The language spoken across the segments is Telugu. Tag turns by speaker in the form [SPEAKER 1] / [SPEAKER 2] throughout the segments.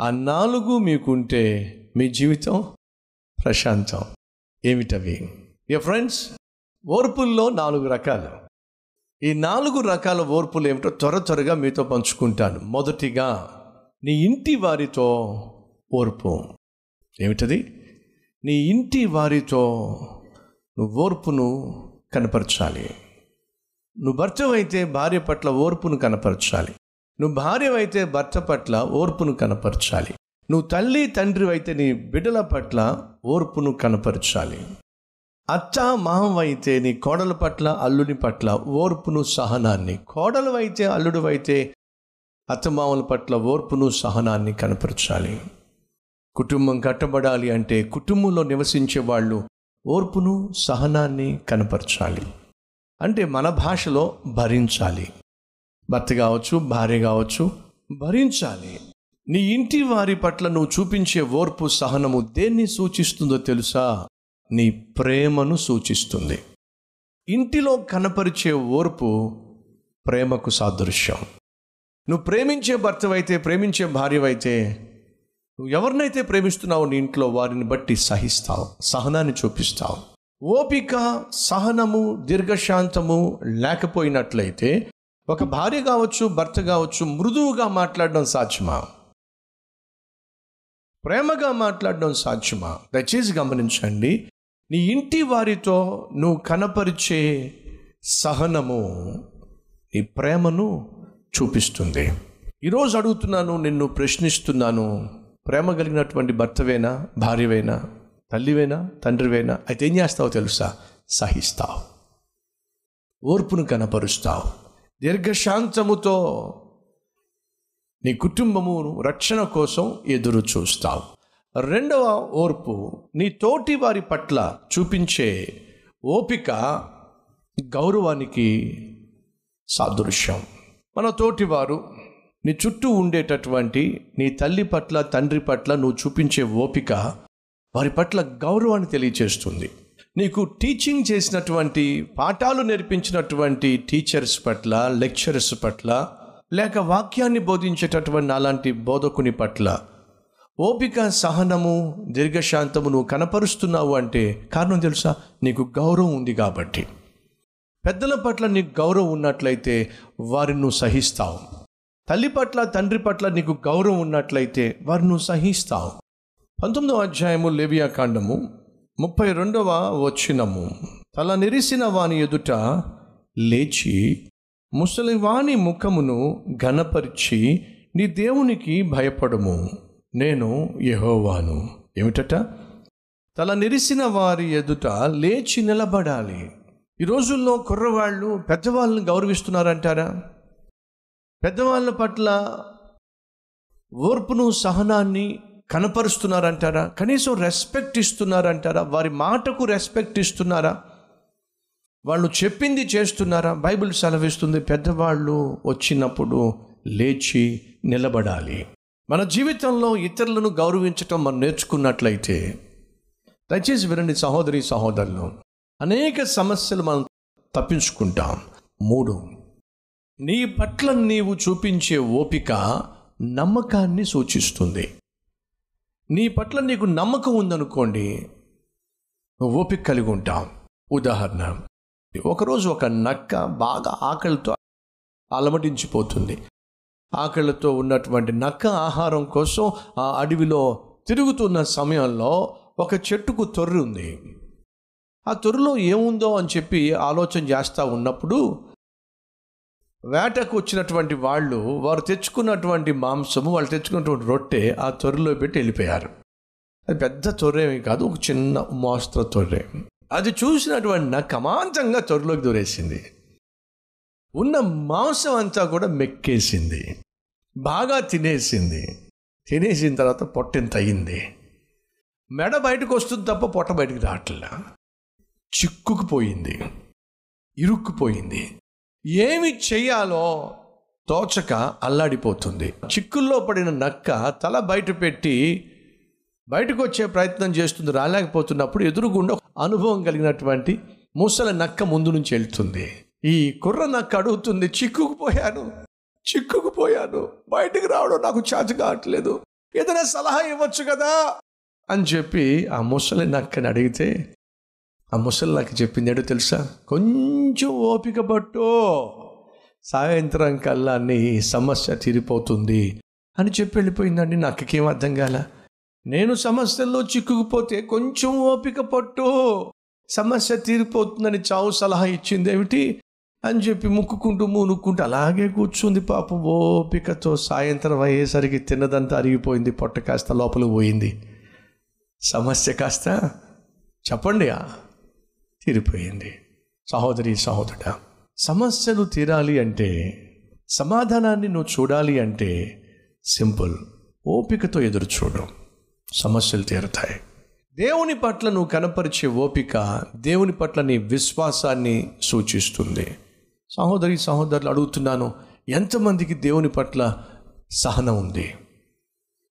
[SPEAKER 1] ఆ నాలుగు మీకుంటే మీ జీవితం ప్రశాంతం. ఏమిటవి? ఏ ఫ్రెండ్స్ ఓర్పుల్లో నాలుగు రకాలు. ఈ నాలుగు రకాల ఓర్పులు ఏమిటో త్వర త్వరగా మీతో పంచుకుంటాను. మొదటిగా నీ ఇంటి వారితో ఓర్పు. ఏమిటది? నీ ఇంటి వారితో నువ్వు ఓర్పును కనపరచాలి. నువ్వు భర్తవైతే భార్య పట్ల ఓర్పును కనపరచాలి. నువ్వు భార్యవైతే భర్త పట్ల ఓర్పును కనపరచాలి. నువ్వు తల్లి తండ్రి అయితే నీ బిడ్డల పట్ల ఓర్పును కనపరచాలి. అత్త మామవైతే నీ కోడల పట్ల అల్లుని పట్ల ఓర్పును సహనాన్ని కోడలు అయితే అల్లుడు అయితే అత్తమామల పట్ల ఓర్పును సహనాన్ని కనపరచాలి. కుటుంబం కట్టబడాలి అంటే కుటుంబంలో నివసించే వాళ్ళు ఓర్పును సహనాన్ని కనపరచాలి. అంటే మన భాషలో భరించాలి. భర్త కావచ్చు భార్య కావచ్చు భరించాలి. నీ ఇంటి వారి పట్ల నువ్వు చూపించే ఓర్పు సహనము దేన్ని సూచిస్తుందో తెలుసా? నీ ప్రేమను సూచిస్తుంది. ఇంటిలో కనపరిచే ఓర్పు ప్రేమకు సాదృశ్యం. నువ్వు ప్రేమించే భర్తవైతే ప్రేమించే భార్యవైతే నువ్వు ఎవరినైతే ప్రేమిస్తున్నావు నీ ఇంట్లో వారిని బట్టి సహిస్తావు సహనాన్ని చూపిస్తావు. ఓపిక సహనము దీర్ఘశాంతము లేకపోయినట్లయితే ఒక భార్య కావచ్చు భర్త కావచ్చు మృదువుగా మాట్లాడడం సాధ్యమా? ప్రేమగా మాట్లాడడం సాధ్యమా? దయచేసి గమనించండి నీ ఇంటి వారితో నువ్వు కనపరిచే సహనము నీ ప్రేమను చూపిస్తుంది. ఈరోజు అడుగుతున్నాను నిన్ను ప్రశ్నిస్తున్నాను ప్రేమ కలిగినటువంటి భర్తవేనా భార్యవేనా తల్లివేనా తండ్రివేనా? అయితే ఏం చేస్తావో తెలుసా? సహిస్తావు. ఓర్పును కనపరుస్తావు. దీర్ఘశాంతముతో నీ కుటుంబము రక్షణ కోసం ఎదురు చూస్తావు. రెండవ ఓర్పు నీ తోటి వారి పట్ల చూపించే ఓపిక గౌరవానికి సాదృశ్యం. మన తోటివారు నీ చుట్టూ ఉండేటటువంటి నీ తల్లి పట్ల తండ్రి పట్ల నువ్వు చూపించే ఓపిక వారి పట్ల గౌరవాన్ని తెలియచేస్తుంది. నీకు టీచింగ్ చేసినటువంటి పాఠాలు నేర్పించినటువంటి టీచర్స్ పట్ల లెక్చరర్స్ పట్ల లేక వాక్యాన్ని బోధించేటటువంటి అలాంటి బోధకుని పట్ల ఓపిక సహనము దీర్ఘశాంతము నువ్వు కనపరుస్తున్నావు అంటే కారణం తెలుసా? నీకు గౌరవం ఉంది కాబట్టి. పెద్దల పట్ల నీకు గౌరవం ఉన్నట్లయితే వారిని నువ్వు సహిస్తావు. తల్లి పట్ల తండ్రి పట్ల నీకు గౌరవం ఉన్నట్లయితే వారిని నువ్వు సహిస్తావు. పంతొమ్మిదవ అధ్యాయము లేవియా కాండము. ముప్పై రెండవ వచ్చినము తల నిరిసిన వాని ఎదుట లేచి ముసలివాని ముఖమును ఘనపరిచి నీ దేవునికి భయపడము. నేను యహోవాను. ఏమిటట? తల నిరిసిన వారి ఎదుట లేచి నిలబడాలి. ఈ రోజుల్లో కుర్రవాళ్ళు పెద్దవాళ్ళని గౌరవిస్తున్నారంటారా? పెద్దవాళ్ళ పట్ల ఓర్పును సహనాన్ని కనపరుస్తున్నారంటారా? కనీసం రెస్పెక్ట్ ఇస్తున్నారంటారా? వారి మాటకు రెస్పెక్ట్ ఇస్తున్నారా? వాళ్ళు చెప్పింది చేస్తున్నారా? బైబిల్ సెలవిస్తుంది పెద్దవాళ్ళు వచ్చినప్పుడు లేచి నిలబడాలి. మన జీవితంలో ఇతరులను గౌరవించటం మనం నేర్చుకున్నట్లయితే దయచేసి వినండి సహోదరి సహోదరులు. అనేక సమస్యలు మనం తప్పించుకుంటాం. మూడు నీ పట్ల నీవు చూపించే ఓపిక నమ్మకాన్ని సూచిస్తుంది. నీ పట్ల నీకు నమ్మకం ఉందనుకోండి ఓపిక కలిగి ఉంటాం ఉదాహరణ ఒకరోజు ఒక నక్క బాగా ఆకలితో అలమటించిపోతుంది. ఆకలితో ఉన్నటువంటి నక్క ఆహారం కోసం ఆ అడవిలో తిరుగుతున్న సమయంలో ఒక చెట్టుకు తొర్రి ఉంది. ఆ తొర్రిలో ఏముందో అని చెప్పి ఆలోచన చేస్తూ ఉన్నప్పుడు వేటకు వచ్చినటువంటి వాళ్ళు వారు తెచ్చుకున్నటువంటి మాంసము వాళ్ళు తెచ్చుకున్నటువంటి రొట్టె ఆ తొర్రెలో పెట్టి వెళ్ళిపోయారు. అది పెద్ద తొర్రేమి కాదు ఒక చిన్న మోస్త్ర తొర్రె. అది చూసినటువంటి నా కమాంతంగా తొర్రెలోకి దూరేసింది. ఉన్న మాంసం అంతా కూడా మెక్కేసింది. బాగా తినేసింది. తినేసిన తర్వాత పొట్టెంత అయింది? మెడ బయటకు వస్తుంది తప్ప పొట్ట బయటకు రావట్లా. చిక్కుకుపోయింది. ఇరుక్కుపోయింది. ఏమి చేయాలో తోచక అల్లాడిపోతుంది. చిక్కుల్లో పడిన నక్క తల బయట పెట్టి బయటకు వచ్చే ప్రయత్నం చేస్తుంది రాలేకపోతున్నప్పుడు ఎదురుగుండా అనుభవం కలిగినటువంటి ముసలి నక్క ముందు నుంచి వెళ్తుంది. ఈ కుర్ర నక్క అడుగుతుంది చిక్కుకుపోయాను చిక్కుకుపోయాను బయటకు రావడం నాకు చాచి కావట్లేదు ఏదైనా సలహా ఇవ్వచ్చు కదా? అని చెప్పి ఆ ముసలి నక్కని అడిగితే ఆ ముసలి నాకు చెప్పింది ఏడో తెలుసా? కొంచెం ఓపిక పట్టు. సాయంత్రం కల్లా నీ సమస్య తీరిపోతుంది అని చెప్పి వెళ్ళిపోయిందండి. నాకేం అర్థం కాల. నేను సమస్యల్లో చిక్కుకుపోతే కొంచెం ఓపిక పట్టు. సమస్య తీరిపోతుందని చావు సలహా ఇచ్చింది ఏమిటి అని చెప్పి ముక్కుకుంటూ మూనుక్కుంటూ అలాగే కూర్చుంది పాపం. ఓపికతో సాయంత్రం అయ్యేసరికి తిన్నదంతా అరిగిపోయింది. పొట్ట కాస్త లోపల పోయింది. సమస్య కాస్త చెప్పండి తీరిపోయింది. సహోదరి సహోదరుడ సమస్యలు తీరాలి అంటే సమాధానాన్ని నువ్వు చూడాలి అంటే సింపుల్. ఓపికతో ఎదురు చూడు. సమస్యలు తీరుతాయి. దేవుని పట్ల నువ్వు కనపరిచే ఓపిక దేవుని పట్ల నీ విశ్వాసాన్ని సూచిస్తుంది. సహోదరి సహోదరులు అడుగుతున్నాను ఎంతమందికి దేవుని పట్ల సహనం ఉంది?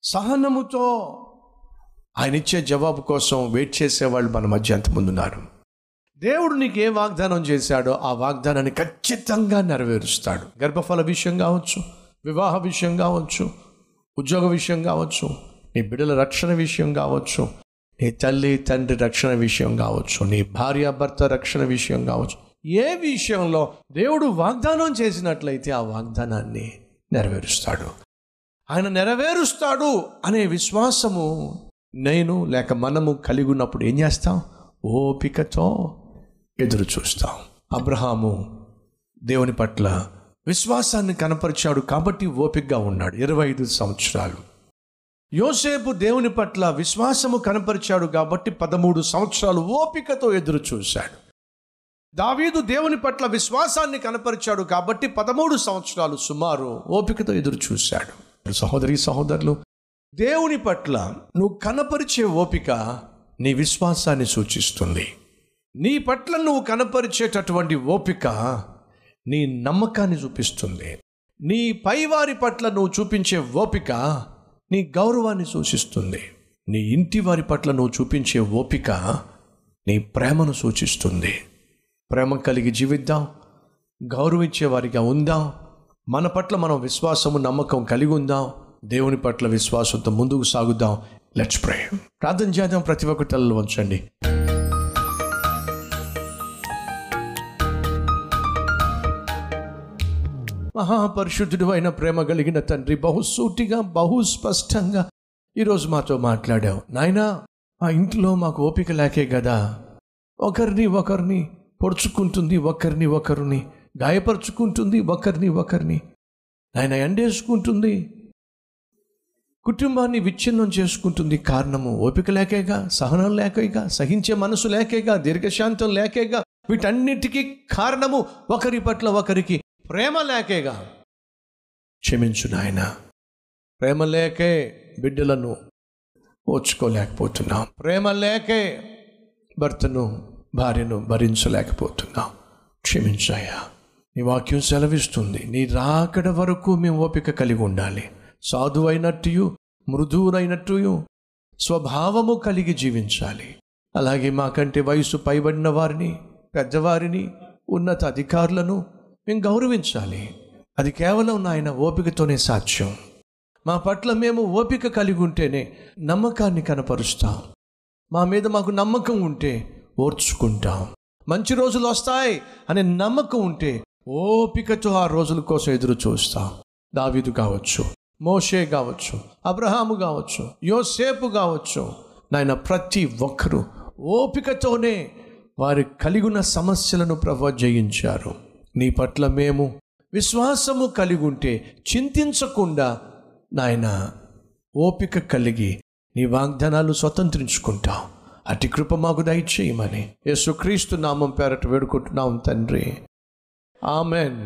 [SPEAKER 1] సహనముతో ఆయన ఇచ్చే జవాబు కోసం వెయిట్ చేసేవాళ్ళు మన మధ్య ఎంతమంది ఉన్నారు? దేవుడు నీకు ఏ వాగ్దానం చేశాడో ఆ వాగ్దానాన్ని ఖచ్చితంగా నెరవేరుస్తాడు. గర్భఫల విషయం కావచ్చు వివాహ విషయం కావచ్చు ఉద్యోగ విషయం కావచ్చు నీ బిడ్డల రక్షణ విషయం కావచ్చు నీ తల్లి తండ్రి రక్షణ విషయం కావచ్చు నీ భార్య భర్త రక్షణ విషయం కావచ్చు. ఏ విషయంలో దేవుడు వాగ్దానం చేసినట్లయితే ఆ వాగ్దానాన్ని నెరవేరుస్తాడు. ఆయన నెరవేరుస్తాడు అనే విశ్వాసము నేను లేక మనము కలిగి ఉన్నప్పుడు ఏం చేస్తాం? ఓపికతో ఎదురు చూస్తాం. అబ్రహాము దేవుని పట్ల విశ్వాసాన్ని కనపరిచాడు కాబట్టి ఓపికగా ఉన్నాడు. ఇరవై ఐదు సంవత్సరాలు. యోసేపు దేవుని పట్ల విశ్వాసము కనపరిచాడు కాబట్టి పదమూడు సంవత్సరాలు ఓపికతో ఎదురు చూశాడు. దావీదు దేవుని పట్ల విశ్వాసాన్ని కనపరిచాడు కాబట్టి పదమూడు సంవత్సరాలు సుమారు ఓపికతో ఎదురు చూశాడు. సహోదరి సహోదరులు దేవుని పట్ల నువ్వు కనపరిచే ఓపిక నీ విశ్వాసాన్ని సూచిస్తుంది. నీ పట్ల నువ్వు కనపరిచేటటువంటి ఓపిక నీ నమ్మకాన్ని చూపిస్తుంది. నీ పైవారి పట్ల నువ్వు చూపించే ఓపిక నీ గౌరవాన్ని సూచిస్తుంది. నీ ఇంటి వారి పట్ల నువ్వు చూపించే ఓపిక నీ ప్రేమను సూచిస్తుంది. ప్రేమ కలిగి జీవిద్దాం గౌరవించే వారిగా ఉందాం మన పట్ల మనం విశ్వాసము నమ్మకం కలిగి ఉందాం దేవుని పట్ల విశ్వాసంతో ముందుకు సాగుదాం. లెట్స్ ప్రే ప్రార్థన చేద్దాం ప్రతి ఒక్క తలలో ఉంచండి మహాపరిశుద్ధుడు అయిన ప్రేమ కలిగిన తండ్రి బహుసూటిగా బహు స్పష్టంగా ఈరోజు మాతో మాట్లాడావు. నాయనా ఆ ఇంట్లో మాకు ఓపిక లేకే కదా ఒకరిని ఒకరిని పొడుచుకుంటుంది ఒకరిని ఒకరిని గాయపరుచుకుంటుంది ఒకరిని ఒకరిని ఆయన ఎండేసుకుంటుంది. కుటుంబాన్ని విచ్ఛిన్నం చేసుకుంటుంది కారణము ఓపిక లేకేగా సహనం లేకేగా సహించే మనసు లేకేగా దీర్ఘశాంతం లేకేగా వీటన్నిటికీ కారణము ఒకరి పట్ల ఒకరికి ప్రేమ లేకేగా. క్షమించు నాయన. ప్రేమ లేకే బిడ్డలను ఓర్చుకోలేకపోతున్నాం ప్రేమ లేకే భర్తను భార్యను భరించలేకపోతున్నాం. క్షమించాయా నీ వాక్యం సెలవిస్తుంది. నీ రాకడ వరకు మేము ఓపిక కలిగి ఉండాలి. సాధువైనట్టు మృదువునైనట్టు స్వభావము కలిగి జీవించాలి. అలాగే మాకంటే వయసు పైబడిన వారిని పెద్దవారిని ఉన్నత అధికారులను మేము గౌరవించాలి. అది కేవలం నాయన ఓపికతోనే సాధ్యం. మా పట్ల మేము ఓపిక కలిగి ఉంటేనే నమ్మకాన్ని కనపరుస్తాం. మా మీద మాకు నమ్మకం ఉంటే ఓర్చుకుంటాం. మంచి రోజులు వస్తాయి అనే నమ్మకం ఉంటే ఓపికతో ఆ రోజుల కోసం ఎదురు చూస్తాం. దావీదు కావచ్చు మోషే కావచ్చు అబ్రహాము కావచ్చు యోసేపు కావచ్చు. నాయన ప్రతి ఒక్కరూ ఓపికతోనే వారు కలిగిన సమస్యలను ప్రభ జయించారు. నీ పట్ల మేము విశ్వాసము కలిగి ఉంటే చింతించకుండా నాయన ఓపిక కలిగి నీ వాగ్దానాలు స్వతంత్రించుకుంటాం. అటు కృప మాకు దయచేయమని. యేసుక్రీస్తు నామం పేరట వేడుకుంటున్నాం తండ్రి. ఆమెన్.